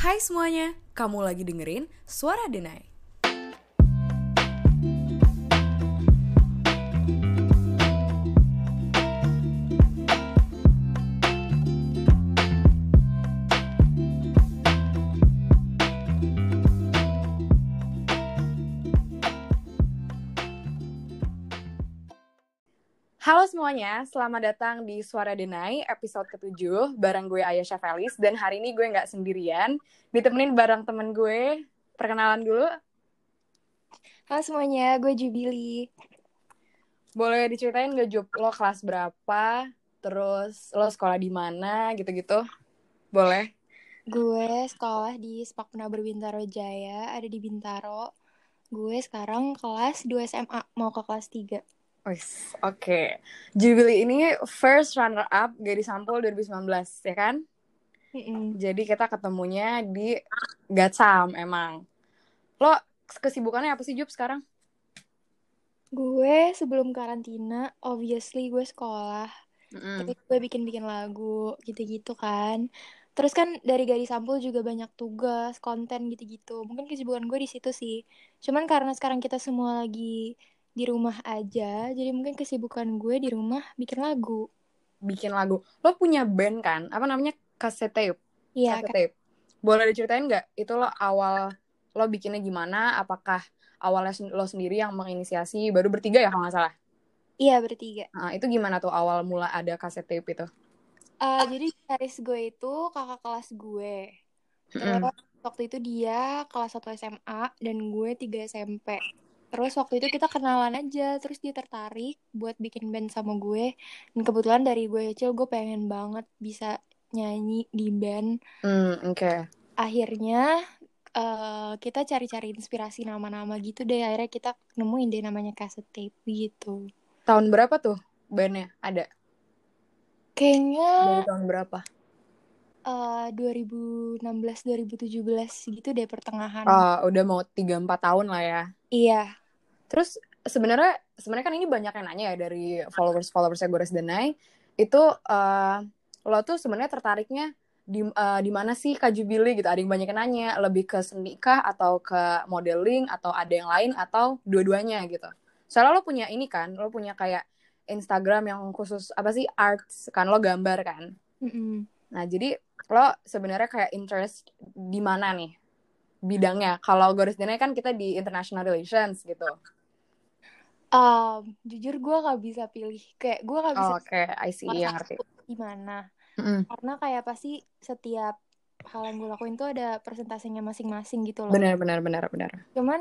Hai semuanya, kamu lagi dengerin Suara Denai. Halo semuanya, selamat datang di Suara Denai episode ke-7 bareng gue Ayasha Felis dan hari ini gue nggak sendirian, ditemenin bareng temen gue. Perkenalan dulu, Halo semuanya, gue Jubili. boleh diceritain gak Jup, lo kelas berapa, terus lo sekolah di mana gitu-gitu? Boleh? Gue sekolah di Spakna Bintaro Jaya, ada di Bintaro. Gue sekarang kelas 2 SMA, mau ke kelas 3. Oke. Jubilee ini first runner up Gadis Sampul 2019, ya kan? Mm-mm. Jadi kita ketemunya di Gatsam emang. Lo kesibukannya apa sih Jup sekarang? Gue sebelum karantina, obviously gue sekolah. Mm-mm. Terus gue bikin-bikin lagu, gitu-gitu kan. Terus kan dari Gadis Sampul juga banyak tugas, konten gitu-gitu. Mungkin kesibukan gue di situ sih. Cuman karena sekarang kita semua lagi di rumah aja, jadi mungkin kesibukan gue di rumah bikin lagu. Bikin lagu. Lo punya band kan? Apa namanya? Cassette tape. Iya, Cassette tape. Boleh diceritain nggak? Itu lo awal lo bikinnya gimana? Apakah awalnya lo sendiri yang menginisiasi? Baru bertiga ya kalau nggak salah? iya bertiga. Nah, itu gimana tuh awal mula ada cassette tape itu? Eh, jadi gitaris gue itu kakak kelas gue. Terus waktu itu dia kelas 1 SMA dan gue 3 SMP. Terus waktu itu kita kenalan aja, terus dia tertarik buat bikin band sama gue. Dan kebetulan dari gue kecil gue pengen banget bisa nyanyi di band. Hmm, oke. Akhirnya eh, kita cari-cari inspirasi nama-nama gitu deh. Akhirnya kita nemuin deh namanya cassette tape gitu. Tahun berapa tuh bandnya? Ada? Kayaknya Dari tahun berapa? eh 2016-2017 gitu deh pertengahan. Ah, udah mau 3-4 tahun lah ya. Iya. Terus sebenarnya sebenarnya kan ini banyak yang nanya ya dari followers-followersnya Gores Denai. Itu eh, lo tuh sebenarnya tertariknya di eh, di mana sih Kak Jubili gitu? Ada yang banyak yang nanya, lebih ke seni kah atau ke modeling atau ada yang lain atau dua-duanya gitu. Soalnya lo punya ini kan, lo punya kayak Instagram yang khusus apa sih arts kan lo gambar kan. Mm-mm. Nah, jadi lo sebenarnya kayak interest di mana nih bidangnya? Kalau Goris Denai kan kita di international relations gitu. Um, jujur gue gak bisa pilih kayak gue gak bisa Oh, Oke, I see, yang ngerti. gimana Mm-mm. karena kayak pasti setiap hal yang gue lakuin tuh ada persentasenya masing-masing gitu loh Benar, benar, benar, benar. cuman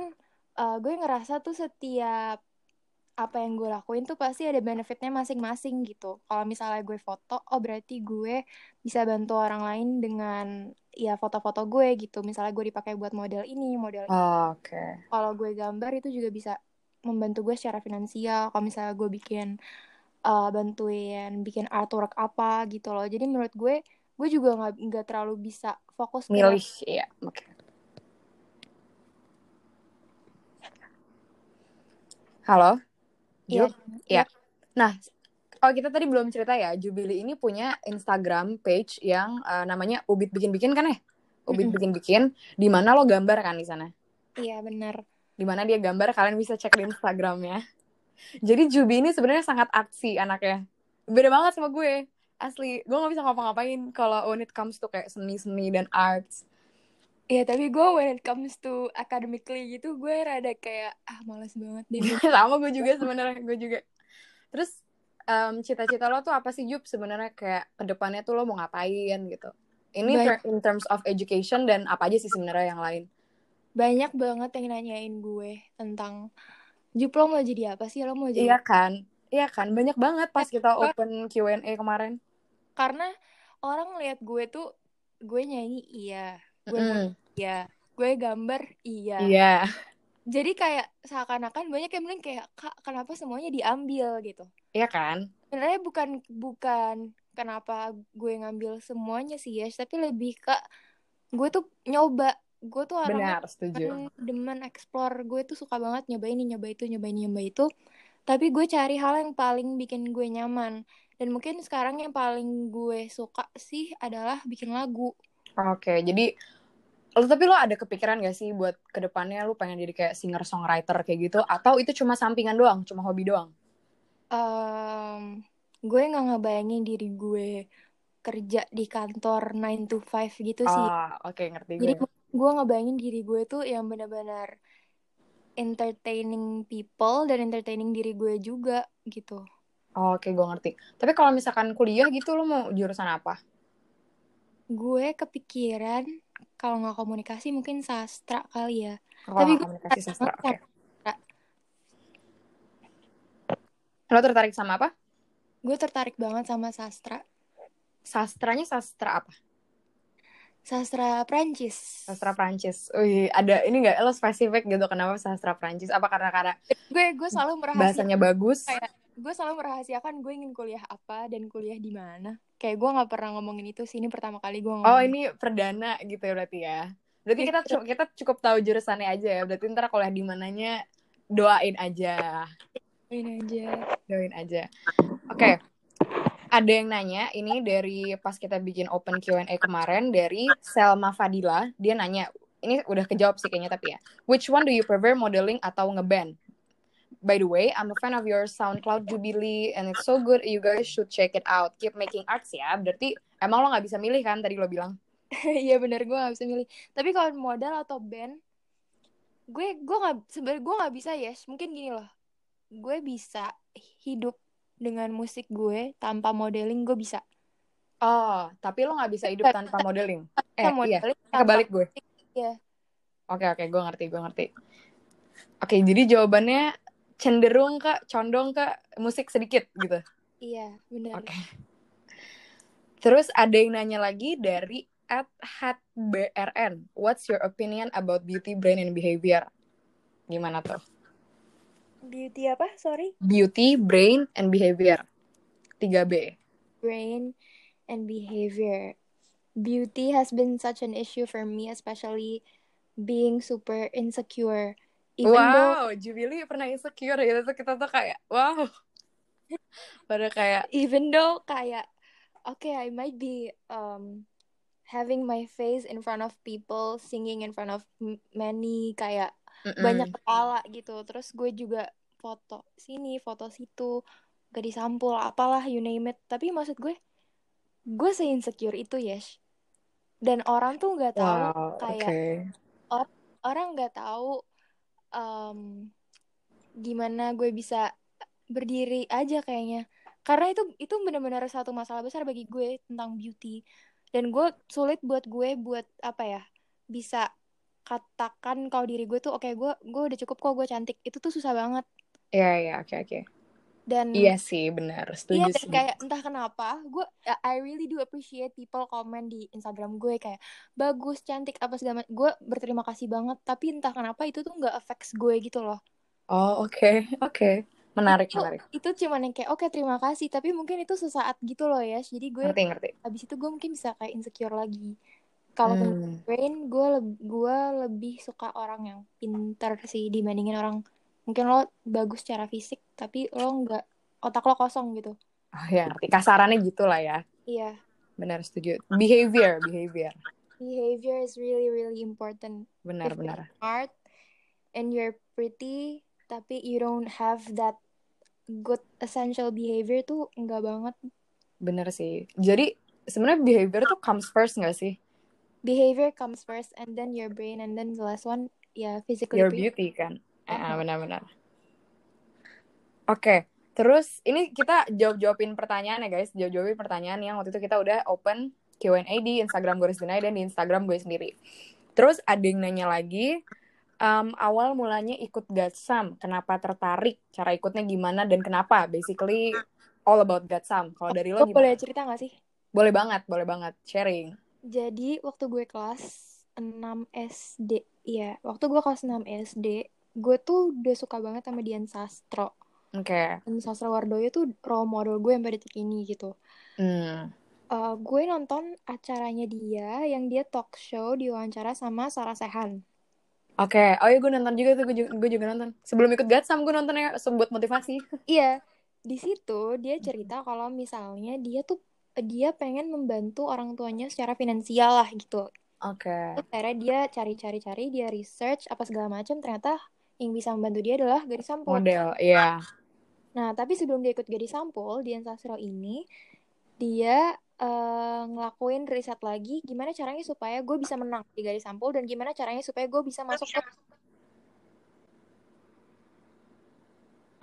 uh, gue ngerasa tuh setiap apa yang gue lakuin tuh pasti ada benefitnya masing-masing gitu kalau misalnya gue foto oh berarti gue bisa bantu orang lain dengan ya foto-foto gue gitu misalnya gue dipakai buat model ini model Oh, Oke. kalau gue gambar itu juga bisa membantu gue secara finansial kalau misalnya gue bikin uh, bantuin bikin artwork apa gitu loh jadi menurut gue gue juga nggak nggak terlalu bisa fokus ke Milih, iya. Oke. Halo, Iya, Jup? Iya. Nah, oh kita tadi belum cerita ya, Jubili ini punya Instagram page yang eh, namanya Ubit Bikin Bikin kan ya? Ubit Mm-mm. Bikin Bikin, di mana lo gambar kan di sana? iya benar di mana dia gambar kalian bisa cek di Instagramnya. Jadi Jubi ini sebenarnya sangat artsy anaknya. Beda banget sama gue. Asli, gue gak bisa ngapa-ngapain kalau when it comes to kayak seni-seni dan arts. Iya tapi gue when it comes to academically gitu gue rada kayak ah males banget deh sama gue juga sebenarnya, gue juga. Terus em, cita-cita lo tuh apa sih Jub sebenarnya kayak ke depannya tuh lo mau ngapain gitu? Ini ter- in terms of education dan apa aja sih sebenarnya yang lain? Banyak banget yang nanyain gue tentang Jup lo mau jadi apa sih lo mau jadi Iya kan? Iya kan? Banyak banget pas kita open Q&A kemarin. karena orang lihat gue tuh gue nyanyi iya gue mau iya gue gambar iya Iya. jadi kayak seakan-akan banyak yang bilang kayak kak kenapa semuanya diambil gitu Iya kan? sebenarnya bukan bukan kenapa gue ngambil semuanya sih ya tapi lebih ke gue tuh nyoba gue tuh orangnya Benar, setuju. demen, explore gue tuh suka banget nyoba ini nyoba itu nyoba ini nyoba itu tapi gue cari hal yang paling bikin gue nyaman dan mungkin sekarang yang paling gue suka sih adalah bikin lagu Oke, jadi Lo tapi lo ada kepikiran gak sih buat ke depannya lo pengen jadi kayak singer songwriter kayak gitu atau itu cuma sampingan doang, cuma hobi doang? Um, gue nggak ngebayangin diri gue kerja di kantor 9 to 5 gitu sih. Ah, oke ngerti Jadi gue. ngebayangin diri gue tuh yang benar-benar entertaining people dan entertaining diri gue juga gitu. Oh, oke gue ngerti. Tapi kalau misalkan kuliah gitu lo mau jurusan apa? Gue kepikiran kalau nggak komunikasi mungkin sastra kali ya. Oh, Tapi gue komunikasi sastra. Oke. Lo tertarik sama apa? Gue tertarik banget sama sastra. Sastranya sastra apa? Sastra Prancis. Sastra Prancis. Wih, ada ini nggak lo spesifik gitu kenapa sastra Prancis? Apa karena karena Gue gue selalu merahasiakan bahasanya bagus? kayak gue selalu merahasiakan gue ingin kuliah apa dan kuliah di mana. Kayak gue nggak pernah ngomongin itu sih. Ini pertama kali gue ngomongin. Oh, ini perdana gitu ya berarti ya. Berarti kita cu- kita cukup tahu jurusannya aja ya. Berarti ntar kuliah di mananya doain aja. Ini aja. Doain aja. Oke. Ada yang nanya, ini dari pas kita bikin open Q&A kemarin dari Selma Fadila, dia nanya, ini udah kejawab sih kayaknya tapi ya. Which one do you prefer modeling atau ngeband? By the way, I'm a fan of your SoundCloud Jubilee and it's so good. You guys should check it out. Keep making arts ya. Berarti emang lo nggak bisa milih kan tadi lo bilang? Iya bener gue gak bisa milih. Tapi kalau modal atau band, gue gue nggak sebenarnya gue nggak bisa yes. Mungkin gini loh, gue bisa hidup dengan musik gue tanpa modeling gue bisa. Oh, tapi lo nggak bisa hidup tanpa modeling. Eh, Bisa iya. modeling Eh, tanpa Kebalik gue. Iya. Oke, oke, gue ngerti, gue ngerti. Oke, jadi jawabannya cenderung ke, condong ke musik sedikit gitu. Iya bener. Oke. Terus ada yang nanya lagi dari at hatbrn. What's your opinion about beauty, brain, and behavior? Gimana tuh? Beauty apa? Sorry. Beauty, brain, and behavior. 3B. brain and behavior. Beauty has been such an issue for me, especially being super insecure. Even though wow, Jubilee pernah insecure gitu tuh kita tuh kayak wow. Pada kayak even though kayak okay, I might be um having my face in front of people, singing in front of many kayak mm-mm. banyak kepala gitu. Terus gue juga foto sini, foto situ, gak disampul, apalah you name it. Tapi maksud gue, gue se-insecure itu, Yes. Dan orang tuh nggak tahu Wow, kayak orang nggak tahu um, gimana gue bisa berdiri aja kayaknya. Karena itu itu benar-benar satu masalah besar bagi gue tentang beauty. Dan gue sulit buat gue buat apa ya bisa katakan kalau diri gue tuh oke gue gue udah cukup kok gue cantik itu tuh susah banget Iya, iya, oke, oke. dan Iya sih, benar. iya Setuju dan sih. kayak entah kenapa gue I really do appreciate people comment di Instagram gue kayak bagus cantik apa segala macam gue berterima kasih banget tapi entah kenapa itu tuh nggak affects gue gitu loh Oh, oke, oke. Menarik, itu menarik. itu cuman yang kayak oke terima kasih tapi mungkin itu sesaat gitu loh ya jadi gue Ngerti, ngerti. habis itu gue mungkin bisa kayak insecure lagi kalau Hmm. gue gue lebih suka orang yang pinter sih dibandingin orang mungkin lo bagus secara fisik tapi lo nggak otak lo kosong gitu Oh, ya. Kasarannya gitu lah ya. iya Benar, setuju. Behavior, behavior. behavior is really really important Benar, if benar. smart and you're pretty tapi you don't have that good essential behavior tuh enggak banget Benar sih. Jadi, sebenarnya behavior tuh comes first nggak sih? behavior comes first and then your brain and then the last one ya physically Your pretty. beauty kan. Uh-huh. benar-benar. Oke, terus ini kita jawab-jawabin pertanyaan ya guys. Jawab-jawabin pertanyaan yang waktu itu kita udah open Q&A di Instagram gue Denai dan di Instagram gue sendiri. Terus ada yang nanya lagi, em, awal mulanya ikut Gatsam, kenapa tertarik? Cara ikutnya gimana dan kenapa? Basically all about Gatsam. Kalau dari lo Lo boleh gimana? cerita gak sih Boleh banget, boleh banget. Sharing. Jadi waktu gue kelas 6 SD, iya, waktu gue kelas 6 SD, gue tuh udah suka banget sama Dian Sastro. Oke. Dan Sastro Wardoyo tuh role model gue sampai detik ini gitu. Hmm. Eh, gue nonton acaranya dia yang dia talk show diwawancara sama Sarah Sehan. Oke, oh iya gue nonton juga tuh, gue juga, gue juga nonton. Sebelum ikut Gatsam, gue nontonnya buat motivasi. Iya, di situ dia cerita kalau misalnya dia tuh dia pengen membantu orang tuanya secara finansial lah gitu. Oke. Terus akhirnya dia cari-cari-cari, dia research apa segala macam, ternyata yang bisa membantu dia adalah gadis sampul. Model, iya. Nah, tapi sebelum dia ikut gadis sampul, Dian Sastro ini, dia eh, ngelakuin riset lagi gimana caranya supaya gue bisa menang di gadis sampul dan gimana caranya supaya gue bisa masuk ke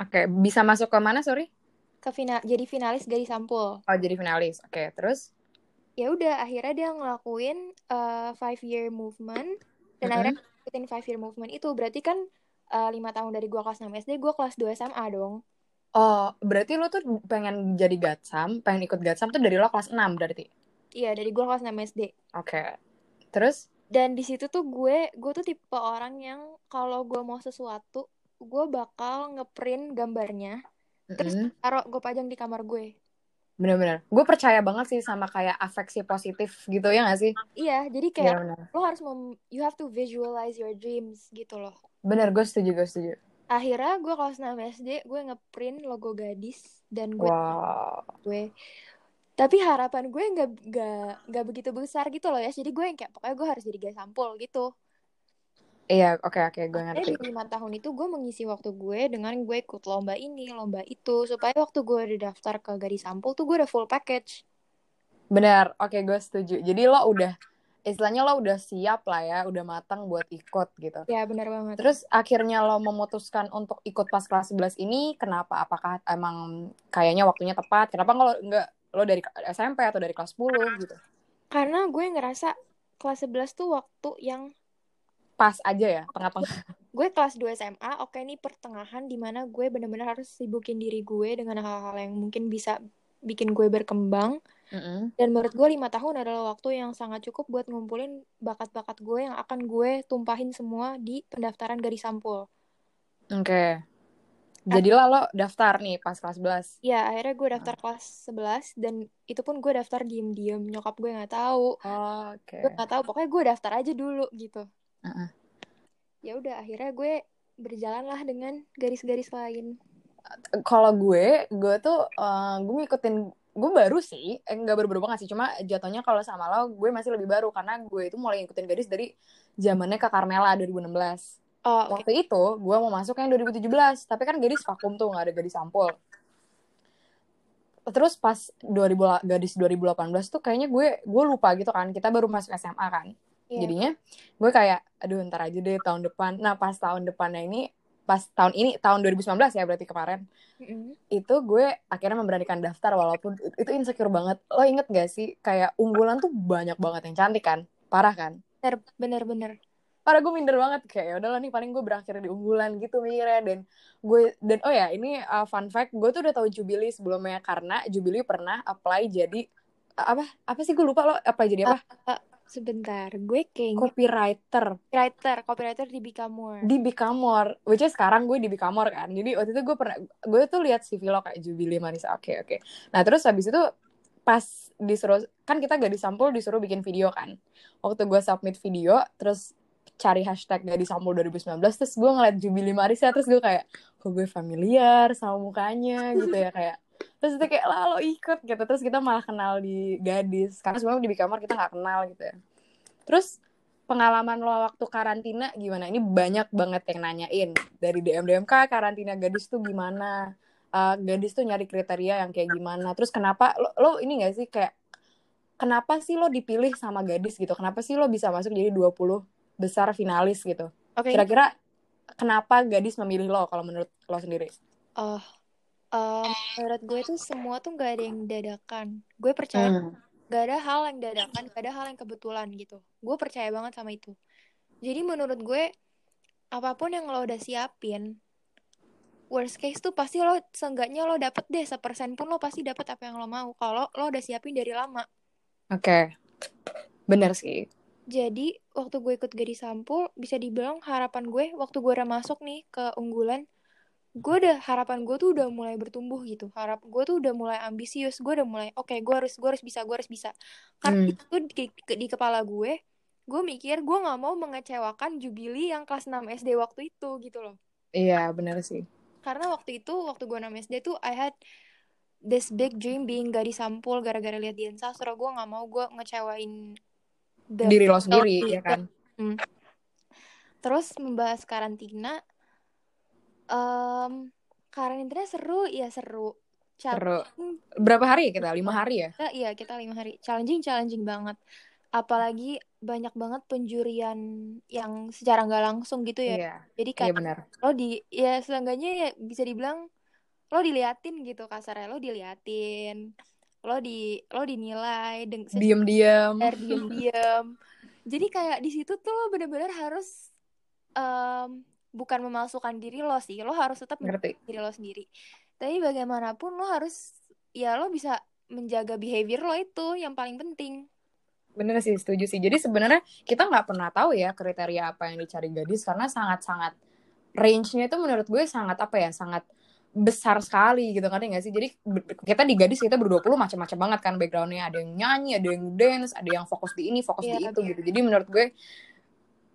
Oke, bisa masuk ke mana, sorry? ke final jadi finalis gadis sampul. Oh, jadi finalis. Oke, terus? Ya udah, akhirnya dia ngelakuin eh, five year movement dan Mm-mm. akhirnya ikutin five year movement itu berarti kan eh, lima tahun dari gue kelas 6 SD, gue kelas 2 SMA dong. Oh, berarti lo tuh pengen jadi gatsam, pengen ikut gatsam tuh dari lo kelas 6 berarti? Iya, dari gue kelas 6 SD. Oke. Terus? Dan di situ tuh gue, gue tuh tipe orang yang kalau gue mau sesuatu, gue bakal ngeprint gambarnya, terus Mm-mm. taruh gue pajang di kamar gue. Bener-bener. Gue percaya banget sih sama kayak afeksi positif gitu ya gak sih? Iya, jadi kayak Bener-bener. lo harus mem you have to visualize your dreams gitu loh. Bener, gue setuju, gue setuju. Akhirnya gue kelas 6 SD, gue ngeprint logo gadis dan gue Wow. gue tapi harapan gue nggak nggak nggak begitu besar gitu loh ya jadi gue yang kayak pokoknya gue harus jadi guys sampul gitu Iya, oke, oke, gue Makanya ngerti. di lima tahun itu gue mengisi waktu gue dengan gue ikut lomba ini lomba itu supaya waktu gue udah daftar ke gadis sampul tuh gue udah full package Bener, oke, gue setuju. Jadi lo udah, istilahnya lo udah siap lah ya, udah matang buat ikut gitu. ya benar banget Terus akhirnya lo memutuskan untuk ikut pas kelas 11 ini, kenapa? Apakah emang kayaknya waktunya tepat? Kenapa lo nggak lo dari SMP atau dari kelas 10 gitu? karena gue ngerasa kelas 11 tuh waktu yang Pas aja ya, tengah-tengah. gue kelas 2 SMA oke ini pertengahan di mana gue bener-bener harus sibukin diri gue dengan hal-hal yang mungkin bisa bikin gue berkembang Mm-mm. Dan menurut gue lima tahun adalah waktu yang sangat cukup buat ngumpulin bakat-bakat gue yang akan gue tumpahin semua di pendaftaran gadis sampul. Oke. Jadilah lo daftar nih pas kelas 11. Ya, akhirnya gue daftar kelas 11 dan itu pun gue daftar diem-diem. Nyokap gue nggak tahu. Oh, Oke. Gue nggak tahu, pokoknya gue daftar aja dulu gitu. Uh-uh. Ya udah, akhirnya gue berjalanlah dengan garis-garis lain. Kalau gue, gue tuh eh, gue ngikutin gue baru sih, eh, nggak banget sih, cuma jatuhnya kalau sama lo, gue masih lebih baru karena gue itu mulai ngikutin gadis dari zamannya Kak Carmela 2016. Oh, oke. Waktu itu gue mau masuk yang 2017, tapi kan gadis vakum tuh nggak ada gadis sampul. Terus pas 2000 la- gadis 2018 tuh kayaknya gue gue lupa gitu kan, kita baru masuk SMA kan. Iya. Jadinya gue kayak aduh ntar aja deh tahun depan. Nah pas tahun depannya ini pas tahun ini tahun 2019 ya berarti kemarin Mm-mm. itu gue akhirnya memberanikan daftar walaupun itu insecure banget. Lo inget gak sih kayak unggulan tuh banyak banget yang cantik kan? Parah kan? Bener, bener-bener. Parah gue minder banget kayak ya udahlah nih paling gue berakhir di unggulan gitu mikirnya dan gue dan oh ya ini uh, fun fact gue tuh udah tahu Jubilee sebelumnya karena Jubilee pernah apply jadi apa apa sih gue lupa lo apply jadi apa Sebentar, gue kayaknya copywriter. Copywriter, copywriter di Bikamore. di Bikamor which is sekarang gue di Bikamor kan. Jadi waktu itu gue pernah gue tuh lihat CV lo kayak Jubilee Marisa. Oke oke. Nah terus habis itu pas disuruh kan kita gak disampul disuruh bikin video kan. Waktu gue submit video terus cari hashtag gak disampul 2019 terus gue ngeliat Jubilee Marisa terus gue kayak kok gue familiar sama mukanya? Gitu ya kayak terus itu kayak lah lo ikut gitu terus kita malah kenal di gadis karena sebelumnya di Bikamor kita nggak kenal gitu ya terus pengalaman lo waktu karantina gimana? Ini banyak banget yang nanyain dari DM DMK karantina gadis tuh gimana? Eh, gadis tuh nyari kriteria yang kayak gimana? Terus kenapa lo, lo ini gak sih kayak kenapa sih lo dipilih sama gadis gitu? Kenapa sih lo bisa masuk jadi 20 besar finalis gitu? Oke, Kira-kira kenapa gadis memilih lo kalau menurut lo sendiri? Oh, em, menurut gue tuh semua tuh gak ada yang dadakan. Gue percaya Hmm. gak ada hal yang dadakan, gak ada hal yang kebetulan gitu. Gue percaya banget sama itu. Jadi menurut gue, apa pun yang lo udah siapin, worst case tuh pasti lo seenggaknya lo dapet deh sepersen pun lo pasti dapet apa yang lo mau. Kalau lo udah siapin dari lama. Oke. Bener sih. Jadi waktu gue ikut gadis sampul, bisa dibilang harapan gue waktu gue udah masuk nih ke unggulan, gue udah harapan gue tuh udah mulai bertumbuh gitu. Harap gue tuh udah mulai ambisius, gue udah mulai oke gue harus gue harus bisa gue harus bisa. Karena Hmm. itu di, di- di kepala gue, gue mikir gue nggak mau mengecewakan Jubilee yang kelas 6 SD waktu itu gitu loh. Iya, bener sih. Karena waktu itu waktu gue 6 SD tuh I had this big dream being gadis sampul gara-gara lihat Dian Sastro gue nggak mau gue ngecewain the diri lo sendiri ya kan Hmm. Terus membahas karantina, em karantina seru ya seru. seru berapa hari ya kita lima hari ya kita- iya kita lima hari. Challenging challenging banget. Apalagi banyak banget penjurian yang secara nggak langsung gitu ya. iya Jadi iya kayak benar lo di ya seenggaknya ya bisa dibilang lo diliatin gitu kasarnya lo diliatin lo di lo dinilai dengan diem diem diem-diem jadi kayak di situ tuh lo bener-bener harus em, bukan memalsukan diri lo sih lo harus tetap ngerti. diri lo sendiri. Tapi bagaimanapun lo harus ya lo bisa menjaga behavior lo itu yang paling penting. Bener sih setuju sih. Jadi sebenarnya kita nggak pernah tahu ya kriteria apa yang dicari gadis karena sangat sangat range-nya itu menurut gue sangat apa ya sangat besar sekali gitu kan nggak sih? Jadi kita di gadis kita berdua puluh macam-macam banget kan backgroundnya. Ada yang nyanyi ada yang dance ada yang fokus di ini fokus di Iya, itu gitu. Jadi menurut gue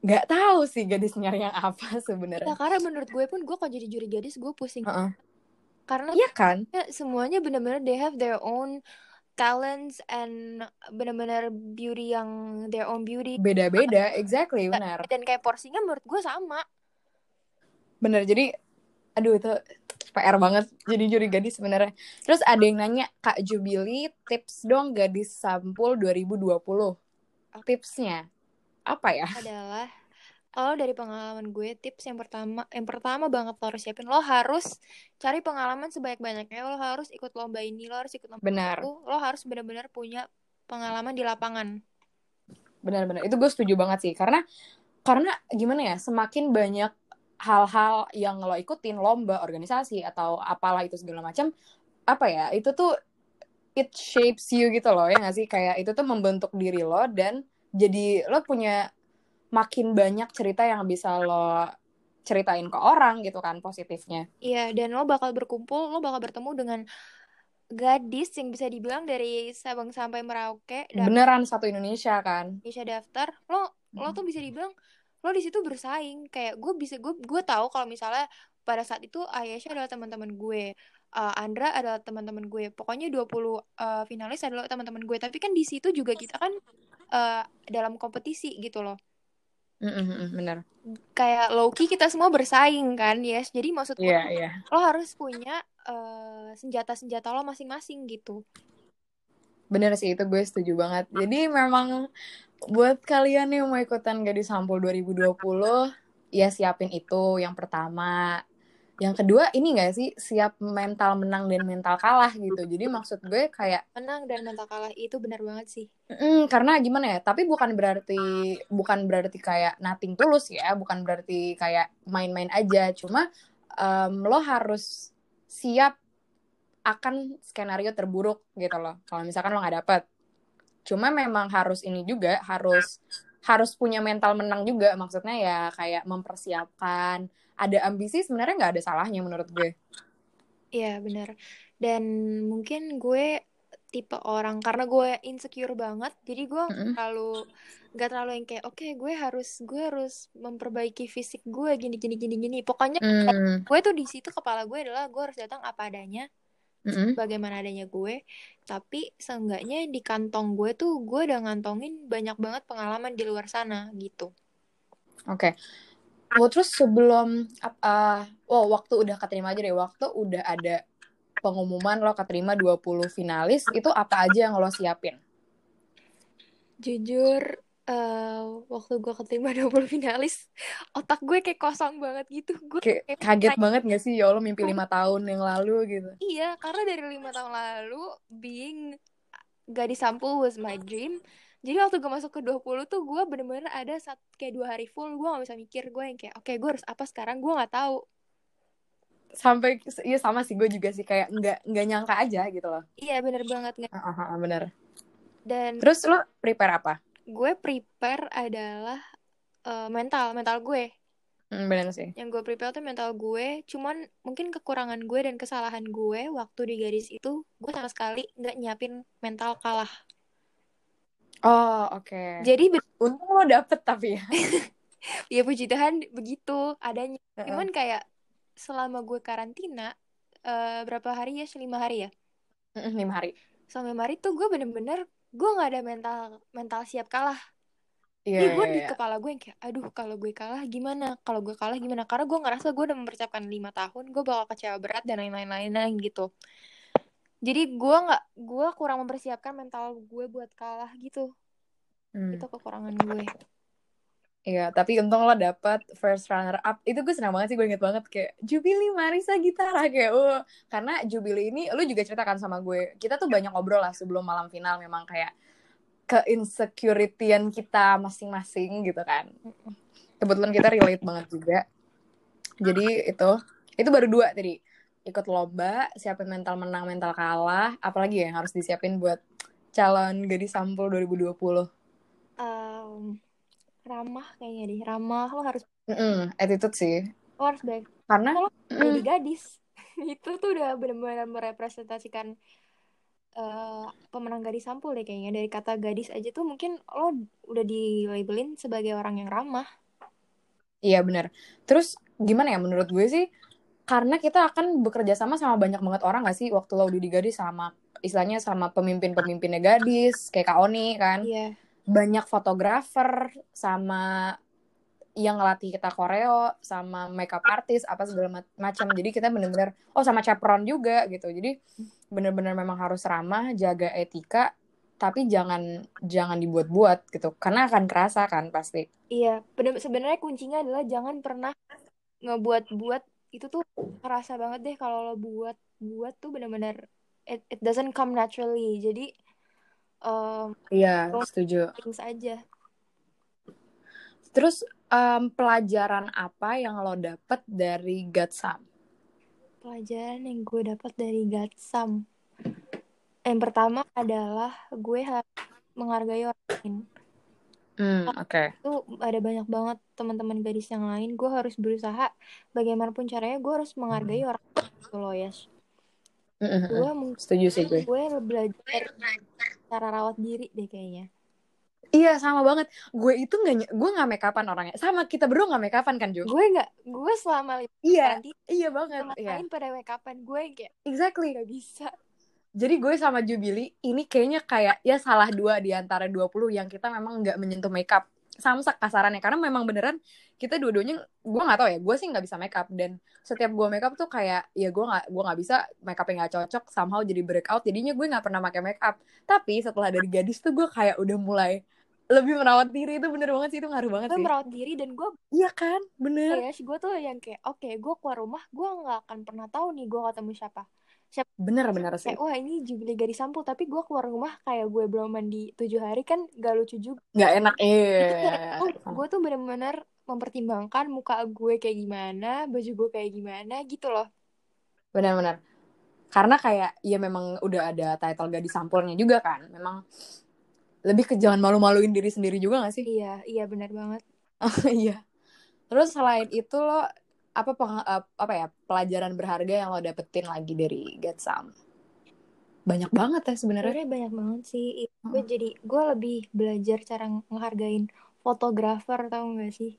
nggak tahu sih gadis nyari yang apa ya sebenarnya karena menurut gue pun gue kalau jadi juri gadis gue pusing. Heeh. karena iya kan? ya, semuanya benar-benar they have their own talents and benar-benar beauty yang their own beauty. Beda-beda exactly benar. dan kayak porsinya menurut gue sama. Bener jadi aduh itu PR banget jadi juri gadis sebenarnya. Terus ada yang nanya Kak Jubili tips dong gadis sampul 2020 tipsnya apa ya? Adalah kalau dari pengalaman gue tips yang pertama yang pertama banget lo harus siapin lo harus cari pengalaman sebanyak-banyaknya. Lo harus ikut lomba ini lo harus ikut lomba benar. itu lo harus benar-benar punya pengalaman di lapangan. Benar-benar. Itu gue setuju banget sih. Karena karena gimana ya semakin banyak hal-hal yang lo ikutin lomba organisasi atau apalah itu segala macam apa ya itu tuh it shapes you gitu loh ya nggak sih? Kayak itu tuh membentuk diri lo dan jadi lo punya makin banyak cerita yang bisa lo ceritain ke orang gitu kan positifnya. Iya dan lo bakal berkumpul lo bakal bertemu dengan gadis yang bisa dibilang dari Sabang sampai Merauke dan beneran satu Indonesia kan? Indonesia daftar. Lo lo tuh bisa dibilang lo di situ bersaing. Kayak gue bisa gue gue tahu kalau misalnya pada saat itu Ayesha adalah teman-teman gue uh, Andra adalah teman-teman gue. Pokoknya 20 uh, finalis adalah teman-teman gue. Tapi kan di situ juga kita kan uh, dalam kompetisi gitu loh. Mm-mm, bener kayak low key kita semua bersaing kan yes. Jadi maksud gue iya iya. lo harus punya uh, senjata-senjata lo masing-masing gitu. Bener sih itu gue setuju banget. Jadi memang buat kalian yang mau ikutan Gadis Sampul 2020 ya siapin itu yang pertama. Yang kedua ini gak sih siap mental menang dan mental kalah gitu. Jadi maksud gue kayak menang dan mental kalah itu benar banget sih mm, karena gimana ya? Tapi bukan berarti bukan berarti kayak nothing tulus ya, bukan berarti kayak main-main aja. Cuma em, lo harus siap akan skenario terburuk gitu loh. Kalau misalkan lo nggak dapet. Cuma memang harus ini juga harus harus punya mental menang juga. Maksudnya ya kayak mempersiapkan. Ada ambisi sebenarnya nggak ada salahnya menurut gue. Iya benar. Dan mungkin gue tipe orang karena gue insecure banget, jadi gue nggak Mm-mm. terlalu nggak terlalu yang kayak oke gue harus gue harus memperbaiki fisik gue gini gini gini gini. Pokoknya Mm, gue tuh di situ kepala gue adalah gue harus datang apa adanya, mm-mm. bagaimana adanya gue. Tapi seenggaknya di kantong gue tuh gue udah ngantongin banyak banget pengalaman di luar sana gitu. Oke. Oh, terus sebelum ah, oh waktu udah keterima aja deh, waktu udah ada pengumuman lo keterima 20 finalis, itu apa aja yang lo siapin? Jujur, eh, waktu gue keterima 20 finalis, otak gue kayak kosong banget gitu. Gue Kayak kayak kaget kayak- banget gak sih ya Allah mimpi lima tahun yang lalu gitu. Iya, karena dari lima tahun lalu, being gadis sampul was my dream. Jadi waktu gue masuk ke 20 tuh gue bener-bener ada saat kayak dua hari full gue gak bisa mikir gue yang kayak oke gue harus apa sekarang gue nggak tahu. Sampai iya sama sih gue juga sih kayak nggak nggak nyangka aja gitu loh. Iya bener banget nggak. Ah, ah, bener. Dan Terus lo prepare apa? gue prepare adalah eh, mental mental gue. Hmm, bener sih. Yang gue prepare tuh mental gue. Cuman mungkin kekurangan gue dan kesalahan gue waktu di gadis itu gue sama sekali nggak nyiapin mental kalah. Oh oke. Jadi be- Untung lo dapet tapi ya. ya puji Tuhan begitu adanya. Heeh. Cuman kayak selama gue karantina eh, berapa hari ya? Lima hari ya. Mm-mm, lima hari. Selama lima hari tuh gue bener-bener gue nggak ada mental mental siap kalah. Iya, Jadi gue iya, di iya. kepala gue yang kayak, aduh kalau gue kalah gimana? Kalau gue kalah gimana? Karena gue ngerasa gue udah mempersiapkan lima tahun, gue bakal kecewa berat dan lain-lain gitu. Jadi gue nggak, gue kurang mempersiapkan mental gue buat kalah gitu. Hmm. Itu kekurangan gue. Iya, tapi untung lo dapet first runner up. Itu gue senang banget sih, gue inget banget kayak Jubili Marisa Gitara kayak uh. Karena Jubili ini lu juga ceritakan sama gue. Kita tuh banyak ngobrol lah sebelum malam final memang kayak ke insecurity-an kita masing-masing gitu kan. Kebetulan kita relate banget juga. Jadi itu itu baru dua tadi. Ikut lomba, siapin mental menang, mental kalah, apalagi ya yang harus disiapin buat calon gadis sampul 2020. Um, ramah kayaknya deh, ramah lo harus Mm-mm, attitude sih. lo harus baik. Karena Kalau mm, jadi gadis itu tuh udah benar-benar merepresentasikan eh, pemenang gadis sampul deh kayaknya dari kata gadis aja tuh mungkin lo udah di labelin sebagai orang yang ramah. Iya benar. Terus gimana ya menurut gue sih? Karena kita akan bekerja sama sama banyak banget orang gak sih waktu lo udah di gadis sama istilahnya sama pemimpin-pemimpinnya gadis kayak Kak Oni kan. Iya. Banyak fotografer sama yang ngelatih kita koreo sama makeup artist apa segala ma- macam. Jadi kita bener-bener oh sama chaperon juga gitu. Jadi bener-bener memang harus ramah, jaga etika, tapi jangan jangan dibuat-buat gitu. Karena akan kerasa kan pasti. Iya, sebenarnya kuncinya adalah jangan pernah ngebuat-buat itu tuh kerasa banget deh kalau lo buat buat tuh bener-bener it, it doesn't come naturally. Jadi um, Iya, lo setuju. things aja. Terus em, pelajaran apa yang lo dapet dari Gatsam? Pelajaran yang gue dapat dari Gatsam. Yang pertama adalah gue harus menghargai orang lain. Hmm, oke. Itu ada banyak banget teman-teman gadis yang lain. Gue harus berusaha bagaimanapun caranya gue harus menghargai orang lain gitu loh, Yes. Mm, mm, mm. Gue mungkin Setuju sih gue. gue belajar cara rawat diri deh kayaknya. Iya, sama banget. Gue itu nggak gue nggak make upan orangnya. Sama kita berdua nggak make upan kan, Jo? Gue nggak, gue selama lima Iya, karantina iya banget. orang Iya, lain pada make upan gue kayak exactly. gak bisa. Jadi gue sama Jubili ini kayaknya kayak ya salah dua di antara 20 yang kita memang nggak menyentuh makeup. Samsak kasarannya karena memang beneran kita dua-duanya gue nggak tahu ya gue sih nggak bisa makeup. Dan setiap gue makeup tuh kayak ya gue nggak gue nggak bisa makeupnya nggak cocok somehow jadi breakout. Jadinya gue nggak pernah pakai makeup. Tapi setelah dari gadis tuh gue kayak udah mulai lebih merawat diri. Itu bener banget sih itu ngaruh banget Gue sih. merawat diri dan gue iya kan? Bener. Kayak gue tuh yang kayak oke gue keluar rumah gue nggak akan pernah tahu nih gue ketemu siapa. Bener bener sih. Kayak wah ini jubile gadis sampul. Tapi gue keluar rumah kayak gue belum mandi tujuh hari kan gak lucu juga. nggak enak Itu iya. Oh, gue tuh bener-bener mempertimbangkan muka gue kayak gimana, baju gue kayak gimana gitu loh. benar-benar karena kayak ya memang udah ada title gadis sampulnya juga kan. Memang lebih ke jangan malu-maluin diri sendiri juga gak sih? Iya, iya benar banget. iya. Terus selain itu lo apa peng- apa ya pelajaran berharga yang lo dapetin lagi dari Gatsam banyak banget ya sebenarnya Sebenarnya banyak banget sih. Gue Heeh. jadi gue lebih belajar cara ngehargain fotografer tau gak sih?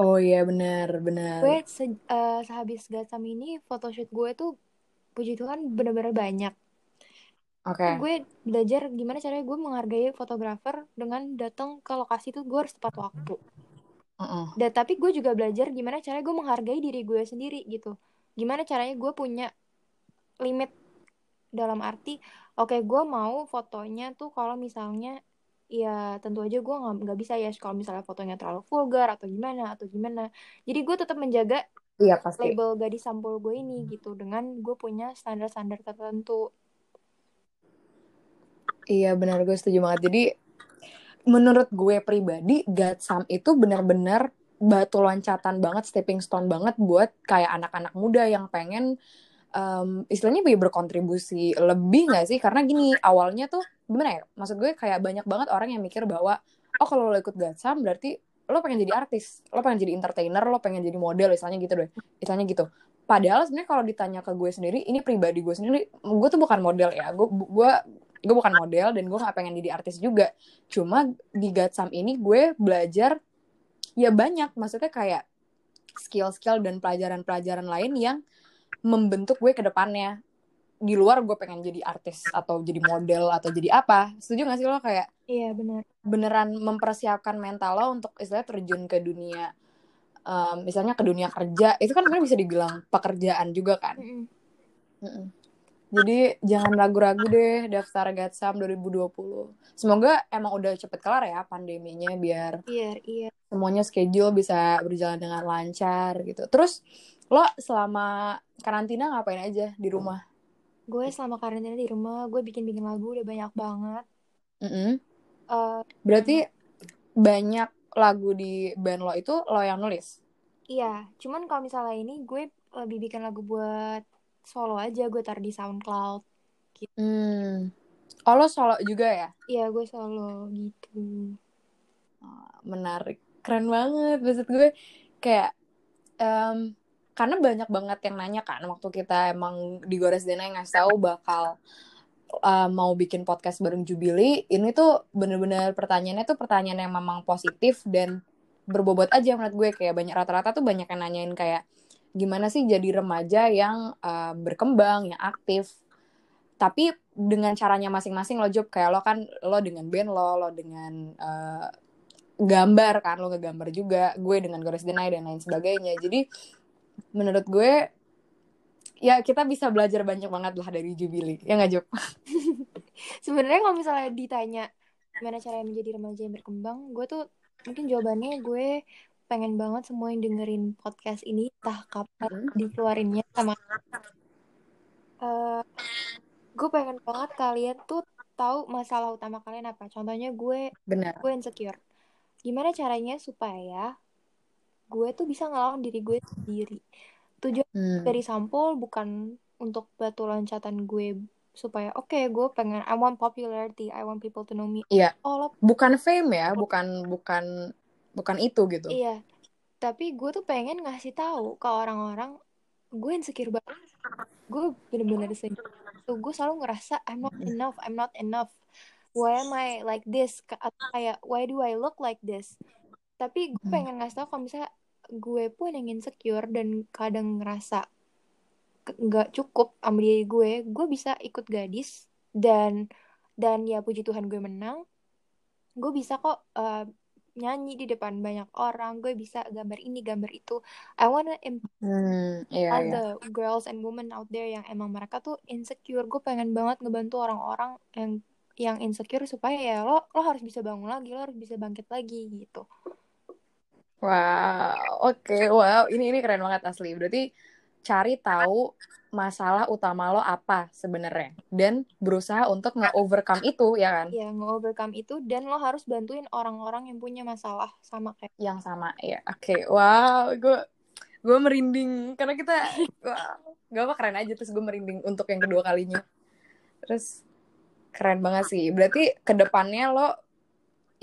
oh iya benar benar Gue se- eh, sehabis Gatsam ini photoshoot gue tuh puji Tuhan bener-bener banyak. oke Gue belajar gimana caranya gue menghargai fotografer dengan datang ke lokasi itu gue harus tepat waktu. Heeh. Dan tapi gue juga belajar gimana caranya gue menghargai diri gue sendiri gitu. Gimana caranya gue punya limit dalam arti, oke gue mau fotonya tuh kalau misalnya ya tentu aja gue nggak nggak bisa ya kalau misalnya fotonya terlalu vulgar atau gimana atau gimana. Jadi gue tetap menjaga iya pasti label gadis sampul gue ini gitu dengan gue punya standar-standar tertentu. iya benar gue setuju banget jadi menurut gue pribadi Gatsam itu benar-benar batu loncatan banget, stepping stone banget buat kayak anak-anak muda yang pengen em, istilahnya berkontribusi lebih nggak sih? Karena gini awalnya tuh gimana ya? Maksud gue kayak banyak banget orang yang mikir bahwa oh kalau lo ikut Gatsam berarti lo pengen jadi artis, lo pengen jadi entertainer, lo pengen jadi model, istilahnya gitu deh, istilahnya gitu. Padahal sebenarnya kalau ditanya ke gue sendiri, ini pribadi gue sendiri, gue tuh bukan model ya, gue gue gue bukan model dan gue nggak pengen jadi artis juga. Cuma di Gatsam ini gue belajar ya banyak, maksudnya kayak skill-skill dan pelajaran-pelajaran lain yang membentuk gue ke depannya di luar gue pengen jadi artis atau jadi model atau jadi apa setuju gak sih lo kayak iya benar beneran mempersiapkan mental lo untuk istilahnya terjun ke dunia um, misalnya ke dunia kerja itu kan sebenarnya bisa dibilang pekerjaan juga kan Mm-mm. Mm-mm. Jadi jangan ragu-ragu deh daftar Gatsam 2020 semoga emang udah cepet kelar ya pandeminya biar iya iya. semuanya schedule bisa berjalan dengan lancar gitu. Terus lo selama karantina ngapain aja di rumah? Gue selama karantina di rumah gue bikin bikin lagu udah banyak banget. Mm-mm. Eh, berarti banyak lagu di band lo itu lo yang nulis? Iya cuman kalau misalnya ini gue lebih bikin lagu buat solo aja gue taruh di SoundCloud hmm. oh lo solo juga ya? Iya gue solo gitu. Oh, menarik. Keren banget maksud gue. Kayak em, karena banyak banget yang nanya kan waktu kita emang di Gores Dena yang ngasih tahu bakal uh, mau bikin podcast bareng Jubili ini tuh bener-bener pertanyaannya tuh pertanyaan yang memang positif dan berbobot aja menurut gue. Kayak banyak rata-rata tuh banyak yang nanyain kayak gimana sih jadi remaja yang uh, berkembang yang aktif? Tapi dengan caranya masing-masing lo job. Kayak lo kan lo dengan band lo lo dengan uh, gambar kan lo ngegambar juga gue dengan Gores Denai dan lain sebagainya. Jadi menurut gue ya kita bisa belajar banyak banget lah dari Jubili ya nggak Job? Sebenarnya kalau misalnya ditanya gimana cara menjadi remaja yang berkembang gue tuh mungkin jawabannya gue pengen banget semua yang dengerin podcast ini entah kapan dikeluarinnya sama Eh, gue pengen banget kalian tuh tahu masalah utama kalian apa. Contohnya gue benar. gue insecure. Gimana caranya supaya gue tuh bisa ngelawan diri gue sendiri? Tujuan Hmm. dari sampul bukan untuk batu loncatan gue supaya oke gue pengen I want popularity I want people to know me. Oh lo bukan fame ya bukan bukan bukan itu gitu. Iya. Tapi gue tuh pengen ngasih tahu ke orang-orang gue insecure banget. Gue bener-bener tuh gue selalu ngerasa I'm not enough I'm not enough. Why am I like this? Atau kayak why do I look like this? Tapi gue Hmm. pengen ngasih tahu kalau misalnya gue pun yang insecure dan kadang ngerasa nggak cukup sama diri gue gue bisa ikut gadis dan dan ya puji Tuhan gue menang. Gue bisa kok uh, nyanyi di depan banyak orang gue bisa gambar ini gambar itu. I wanna empower hmm iya iya. the girls and women out there yang emang mereka tuh insecure. Gue pengen banget ngebantu orang-orang yang yang insecure supaya ya lo lo harus bisa bangun lagi lo harus bisa bangkit lagi gitu. Wow oke wow. Ini ini keren banget asli. Berarti cari tahu masalah utama lo apa sebenarnya? Dan berusaha untuk nge-overcome itu ya kan? Ya nge-overcome itu dan lo harus bantuin orang-orang yang punya masalah sama kayak yang sama ya oke wow gue gue merinding. Karena kita wow, gak apa keren aja. Terus gue merinding untuk yang kedua kalinya. Terus keren banget sih. Berarti ke depannya lo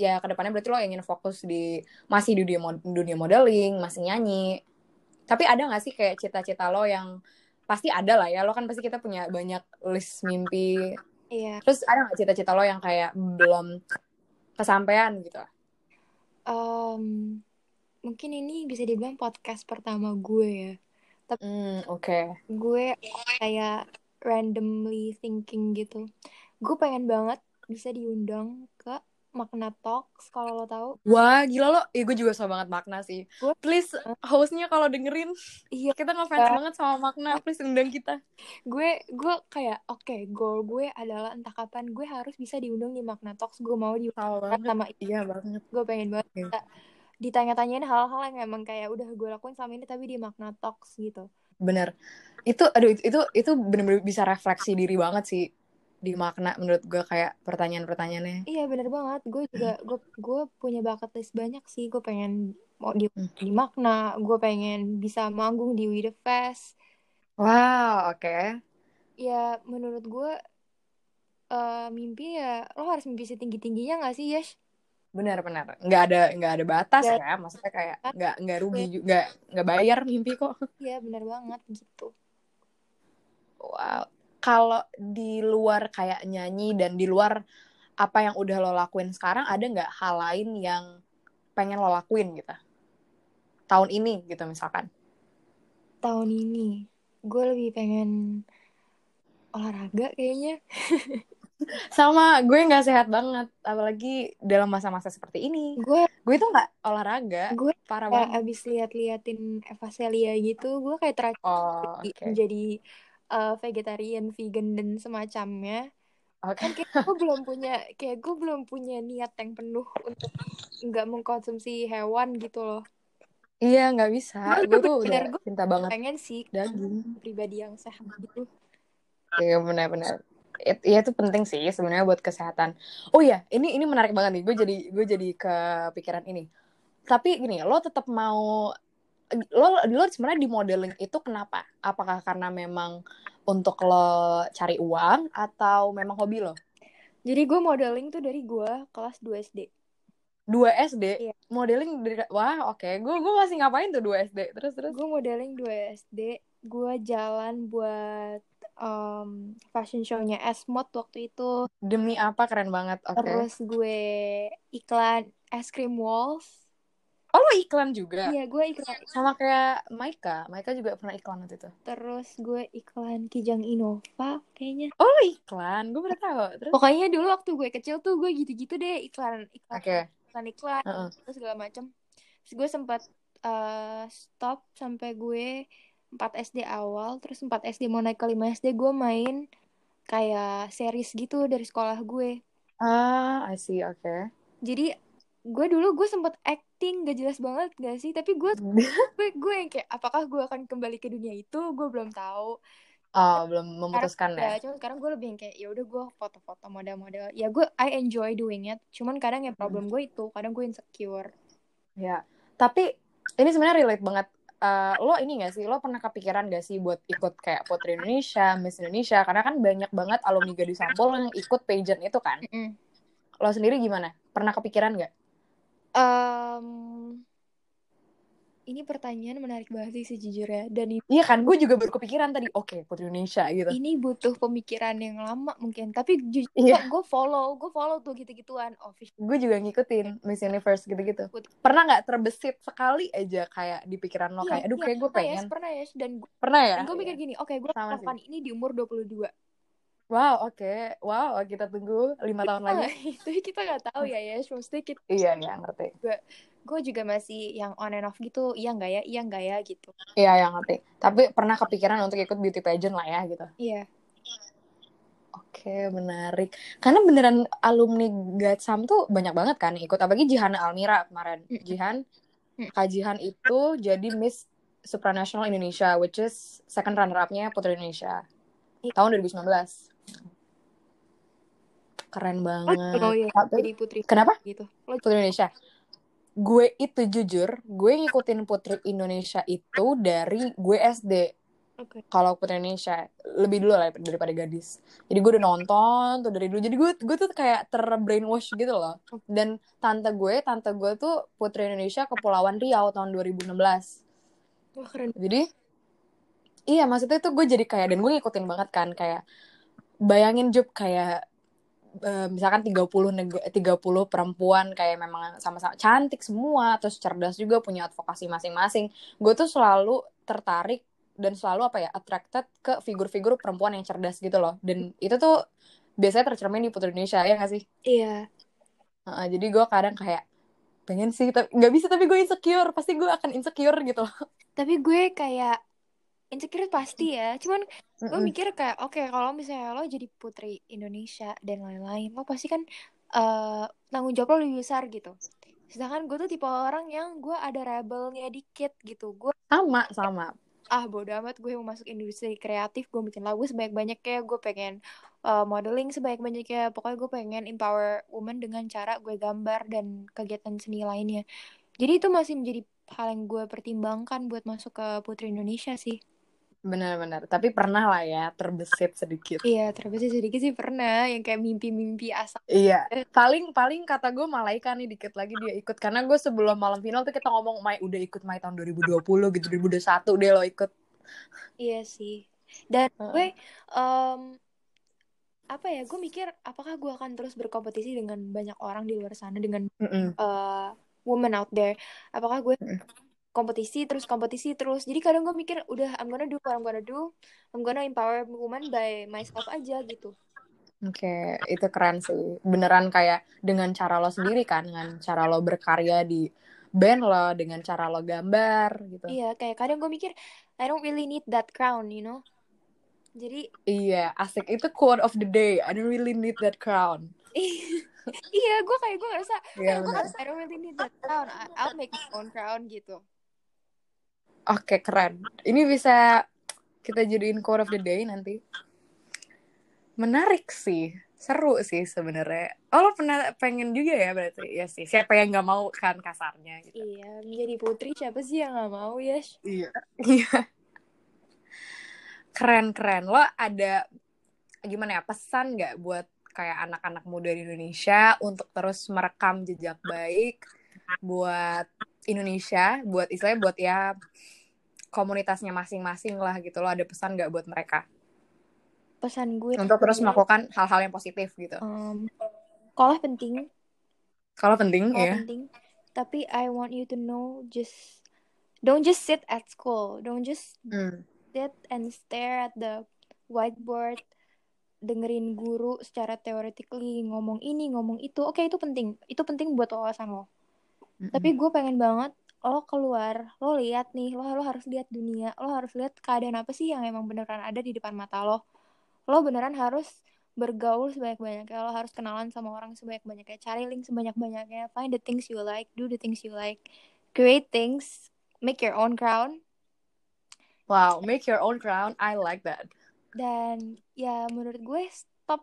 ya ke depannya berarti lo ingin fokus di masih di dunia, dunia modeling masih nyanyi. Tapi ada gak sih kayak cita-cita lo yang pasti ada lah ya. Lo kan pasti kita punya banyak list mimpi. Iya. Terus ada gak cita-cita lo yang kayak belum kesampaian gitu? Em, mungkin ini bisa dibilang podcast pertama gue ya. Hmm oke. Gue kayak randomly thinking gitu. Gue pengen banget bisa diundang ke Makna Talks kalau lo tahu Wah, gila lo. Ih, gue juga suka banget Makna sih. Gue- Please, hostnya kalau dengerin, iya kita ngefans Ya. banget sama Makna. Please undang kita. gue gue kayak oke goal gue adalah entah kapan gue harus bisa diundang di Makna Talks gue mau diundang Sama sama Iya banget. gue pengen banget bisa ditanya-tanyain hal-hal yang emang kayak udah gue lakuin selama ini tapi di Makna Talks gitu Bener. Itu, aduh, itu, itu, itu bener-bener bisa refleksi diri banget sih. Di Makna, menurut gue kayak pertanyaan-pertanyaannya. iya bener banget gue juga gue gue punya bucket list banyak sih gue pengen mau di Hmm. di Makna gue pengen bisa manggung di We The Fest Wow, oke. ya menurut gue eh, mimpi ya lo harus mimpi setinggi tingginya gak sih Yash Bener-bener. Nggak ada, nggak ada batas Nggak- ya. Maksudnya kayak nggak, nggak rugi juga. Nggak bayar mimpi kok. Iya bener banget gitu Wow. Kalau di luar kayak nyanyi dan di luar apa yang udah lo lakuin sekarang, ada nggak hal lain yang pengen lo lakuin gitu? Tahun ini gitu misalkan. tahun ini gue lebih pengen olahraga kayaknya sama gue nggak sehat banget apalagi dalam masa-masa seperti ini gue gue tuh nggak olahraga gue parah banget abis lihat-liatin Eva Celia gitu gue kayak terakhir oh oke menjadi uh, vegetarian vegan dan semacamnya. Oke. Kan kayak gue belum punya kayak gue belum punya niat yang penuh untuk nggak mengkonsumsi hewan gitu loh. Iya nggak bisa. Cuman gue tuh udah gue cinta banget pengen sih daging. pribadi yang sehat gitu. Iya benar-benar Iya itu penting sih sebenarnya buat kesehatan. Oh iya, ini ini menarik banget nih. Gue jadi gue jadi kepikiran ini. Tapi gini, lo tetap mau lo lo sebenarnya di modeling itu kenapa? Apakah karena memang untuk lo cari uang atau memang hobi lo? jadi gue modeling tuh dari gue kelas 2 SD Dua SD, Iya. modeling dari wah oke. Gue gue masih ngapain tuh dua SD? Terus terus. gue modeling 2 SD gue jalan buat um, fashion show-nya S-Mod waktu itu Demi apa keren banget. Oke. terus gue iklan es krim Walls Oh lo iklan juga? iya gue iklan Sama kayak Maika. Maika juga pernah iklan waktu itu. terus gue iklan Kijang Innova kayaknya Oh lo iklan, gue baru tahu. Terus. pokoknya dulu waktu gue kecil tuh gue gitu-gitu deh iklan iklan Oke. iklan iklan Heeh. terus segala macem terus gue sempat uh, stop sampai gue 4 SD awal terus 4 SD mau naik ke 5 SD gue main kayak series gitu dari sekolah gue Ah, I see, oke. jadi gue dulu gue sempet acting gak jelas banget gak sih tapi gue gue gue yang kayak apakah gue akan kembali ke dunia itu gue belum tahu Oh, belum memutuskan ya ya? cuman sekarang gue lebih yang kayak ya udah gue foto-foto model-model ya gue I enjoy doing it cuman kadang ya problem gue itu kadang gue insecure Ya. Tapi ini sebenarnya relate banget. Eh, lo ini gak sih, lo pernah kepikiran gak sih buat ikut kayak Putri Indonesia, Miss Indonesia? Karena kan banyak banget alumni Gadis Sampul yang ikut pageant itu kan. Mm-mm. Lo sendiri gimana? Pernah kepikiran gak? Em, ini pertanyaan menarik banget sih sejujurnya dan ini, Iya kan, gue juga baru kepikiran tadi. Oke, Putri Indonesia gitu. ini butuh pemikiran yang lama mungkin tapi jujur Iya. gue follow gue follow tuh gitu-gituan official Gue juga ngikutin Miss Universe gitu-gitu. Pernah nggak terbesit sekali aja kayak di pikiran lo kayak, aduh kayak gue pernah ya, pengen. pernah ya dan gue, Pernah ya? gue mikir gini oke gue Sama melakukan ini di umur 22 Wow, oke. Wow, kita tunggu lima tahun lagi. itu kita nggak tahu ya ya maksudnya kita Iya, iya, ngerti. gue juga masih yang on and off gitu iya nggak ya iya nggak ya gitu Iya, yang ngerti. Tapi pernah kepikiran untuk ikut beauty pageant lah ya gitu. iya Oke, menarik. Karena beneran alumni Gatsam tuh banyak banget kan ikut. Apalagi Jihan Almira kemarin. Mm. Jihan. Kak Jihan itu jadi Miss Supranational Indonesia, which is second runner-up-nya Putri Indonesia. Iya. Tahun 2019. Keren banget. oh iya jadi putri Kenapa? gitu Putri Indonesia. Gue itu jujur, gue ngikutin Putri Indonesia itu dari gue SD. oke kalau Putri Indonesia lebih dulu lah daripada gadis. Jadi gue udah nonton tuh dari dulu. Jadi gue gue tuh kayak terbrainwash gitu loh. Dan tante gue, tante gue tuh Putri Indonesia Kepulauan Riau tahun 2016. wah keren Jadi iya maksudnya itu gue jadi kayak dan gue ngikutin banget kan kayak bayangin Jup kayak eh, misalkan 30 neg- 30 perempuan kayak memang sama-sama cantik semua terus cerdas juga punya advokasi masing-masing. Gue tuh selalu tertarik dan selalu apa ya attracted ke figur-figur perempuan yang cerdas gitu loh. Dan itu tuh biasanya tercermin di Putri Indonesia ya gak sih? iya Heeh, jadi gue kadang kayak pengen sih tapi nggak bisa tapi gue insecure pasti gue akan insecure gitu loh. tapi gue kayak insecure pasti ya. Cuman gue Mm-mm. mikir kayak oke kalau misalnya lo jadi putri Indonesia dan lain-lain lo pasti kan eh, tanggung jawab lo lebih besar gitu. Sedangkan gue tuh tipe orang yang gue ada rebelnya dikit gitu. Gue sama sama. ah bodo amat gue mau masuk industri kreatif gue bikin lagu sebanyak-banyaknya gue pengen eh, modeling sebanyak-banyaknya pokoknya gue pengen empower woman dengan cara gue gambar dan kegiatan seni lainnya. Jadi itu masih menjadi hal yang gue pertimbangkan buat masuk ke putri Indonesia sih benar-benar tapi pernah lah ya terbesit sedikit Iya, terbesit sedikit sih pernah yang kayak mimpi-mimpi asal. iya paling paling kata gue Malaika nih dikit lagi dia ikut karena gue sebelum malam final tuh kita ngomong Mai udah ikut Mai tahun 2020 gitu 2021 deh lo ikut Iya sih. Dan gue em, apa ya? Gue mikir apakah gue akan terus berkompetisi dengan banyak orang di luar sana dengan Mm-mm. eh, woman out there? Apakah gue Mm. Kompetisi terus kompetisi terus jadi kadang gue mikir udah I'm gonna do what I'm gonna do I'm gonna empower women by myself aja gitu Oke, okay, itu keren sih. Beneran kayak dengan cara lo sendiri kan, dengan cara lo berkarya di band lo, dengan cara lo gambar gitu. Iya, kayak kadang gue mikir I don't really need that crown, you know. Jadi Iya, asik. Itu quote of the day. I don't really need that crown. iya, gue kayak gue ngerasa, Iya, gue bener. I don't really need that crown. I- I'll make my own crown gitu. Oke, keren. Ini bisa kita jadiin quote of the day nanti. Menarik sih. Seru sih sebenarnya. Oh, lo pernah pengen juga ya berarti? Ya sih. Siapa yang nggak mau kan kasarnya gitu. Iya, menjadi putri siapa sih yang gak mau ya? Iya. Iya. Keren keren. Lo ada gimana ya pesan nggak buat kayak anak-anak muda di Indonesia untuk terus merekam jejak baik buat Indonesia, buat istilahnya buat ya komunitasnya masing-masing lah gitu. Lo ada pesan nggak buat mereka Pesan gue untuk terus melakukan hal-hal yang positif gitu? um, sekolah penting, Kalau penting ya. penting. Tapi I want you to know just don't just sit at school. Don't just Hmm. sit and stare at the whiteboard dengerin guru secara theoretically ngomong ini ngomong itu oke itu penting itu penting buat wawasan lo Mm-mm. tapi gue pengen banget lo keluar lo lihat nih lo lo harus lihat dunia lo harus lihat keadaan apa sih yang emang beneran ada di depan mata lo lo beneran harus bergaul sebanyak-banyaknya lo harus kenalan sama orang sebanyak-banyaknya cari link sebanyak-banyaknya find the things you like do the things you like create things make your own crown Wow, make your own crown. I like that. dan ya menurut gue stop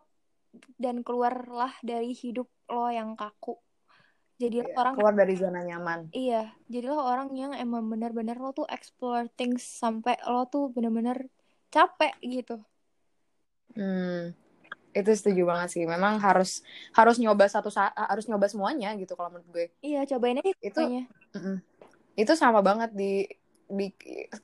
dan keluarlah dari hidup lo yang kaku jadi Iya, orang Keluar dari zona nyaman. iya jadilah orang yang emang bener-bener lo tuh explore things sampai lo tuh bener-bener capek gitu Hmm. Itu setuju banget sih. Memang harus harus nyoba satu sa- harus nyoba semuanya gitu kalau menurut gue. iya cobain aja Itu. Itu sama banget di di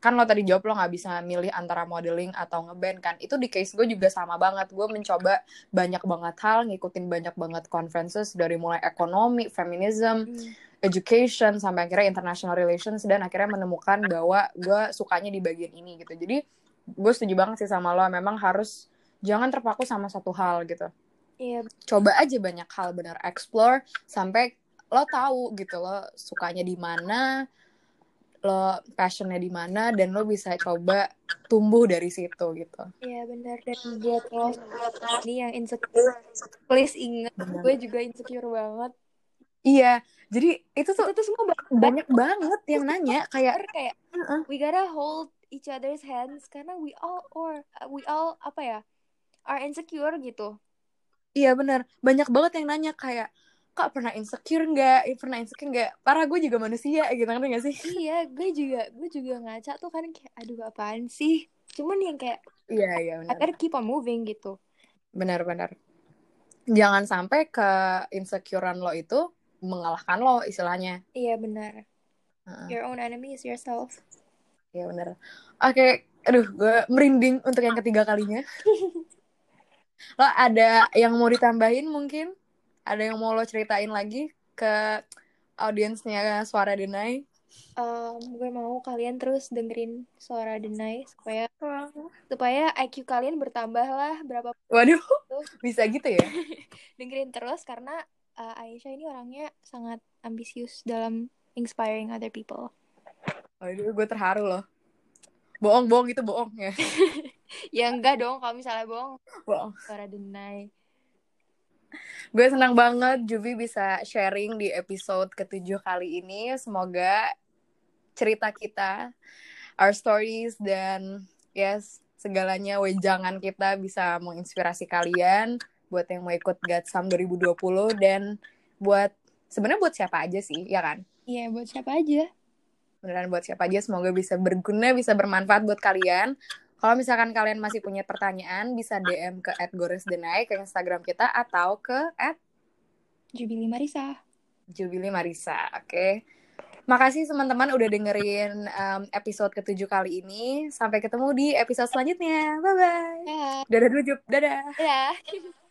kan lo tadi jawab lo nggak bisa milih antara modeling atau ngeband kan. Itu di case gue juga sama banget. Gue mencoba banyak banget hal, ngikutin banyak banget conferences dari mulai ekonomi, feminism, Hmm. education sampai akhirnya international relations dan akhirnya menemukan bahwa gue sukanya di bagian ini gitu. Jadi gue setuju banget sih sama lo. Memang harus jangan terpaku sama satu hal gitu iya coba aja banyak hal bener explore sampai lo tahu gitu lo sukanya di mana lo passionnya di mana dan lo bisa coba tumbuh dari situ gitu. Iya bener dan buat lo ini yang insecure. Please ingat Bener. gue juga insecure banget. Iya jadi itu tuh itu tuh semua banyak banyak banget. yang nanya kayak kayak we gotta hold each other's hands karena we all or we all apa ya are insecure gitu. Iya bener banyak banget yang nanya kayak kak pernah insecure nggak? Pernah insecure nggak? Parah gue juga manusia gitu ngerti gak sih? Iya gue juga gue juga ngaca tuh kan kayak aduh apaan sih? Cuman yang kayak iya iya benar. Gotta keep on moving gitu. Benar-benar jangan sampai ke insecurean lo itu mengalahkan lo istilahnya. Iya benar. Heeh. your own enemy is yourself. Iya bener. Oke, aduh, gue merinding untuk yang ketiga kalinya. Lo ada yang mau ditambahin mungkin? Ada yang mau lo ceritain lagi ke audiensnya Suara Denai? um, gue mau kalian terus dengerin suara denai supaya supaya IQ kalian bertambah lah berapa Waduh, bisa gitu ya? dengerin terus karena uh, Aisyah ini orangnya sangat ambisius dalam inspiring other people Waduh, gue terharu loh. Bohong, bohong itu bohong ya. ya enggak dong kalau misalnya bohong Bohong. suara denai Gue senang banget Jubi bisa sharing di episode ketujuh kali ini. Semoga cerita kita, our stories, dan yes, segalanya wejangan kita bisa menginspirasi kalian buat yang mau ikut Gatsam 2020 dan buat sebenarnya buat siapa aja sih, ya kan? iya buat siapa aja Beneran buat siapa aja, semoga bisa berguna, bisa bermanfaat buat kalian. Kalau misalkan kalian masih punya pertanyaan, bisa DM ke @goresdenai ke Instagram kita atau ke Jubili Marisa Jubili Marisa, oke. Makasih teman-teman udah dengerin um, episode ketujuh kali ini. Sampai ketemu di episode selanjutnya. Bye-bye. Dadah dulu, Jub. Dadah. ya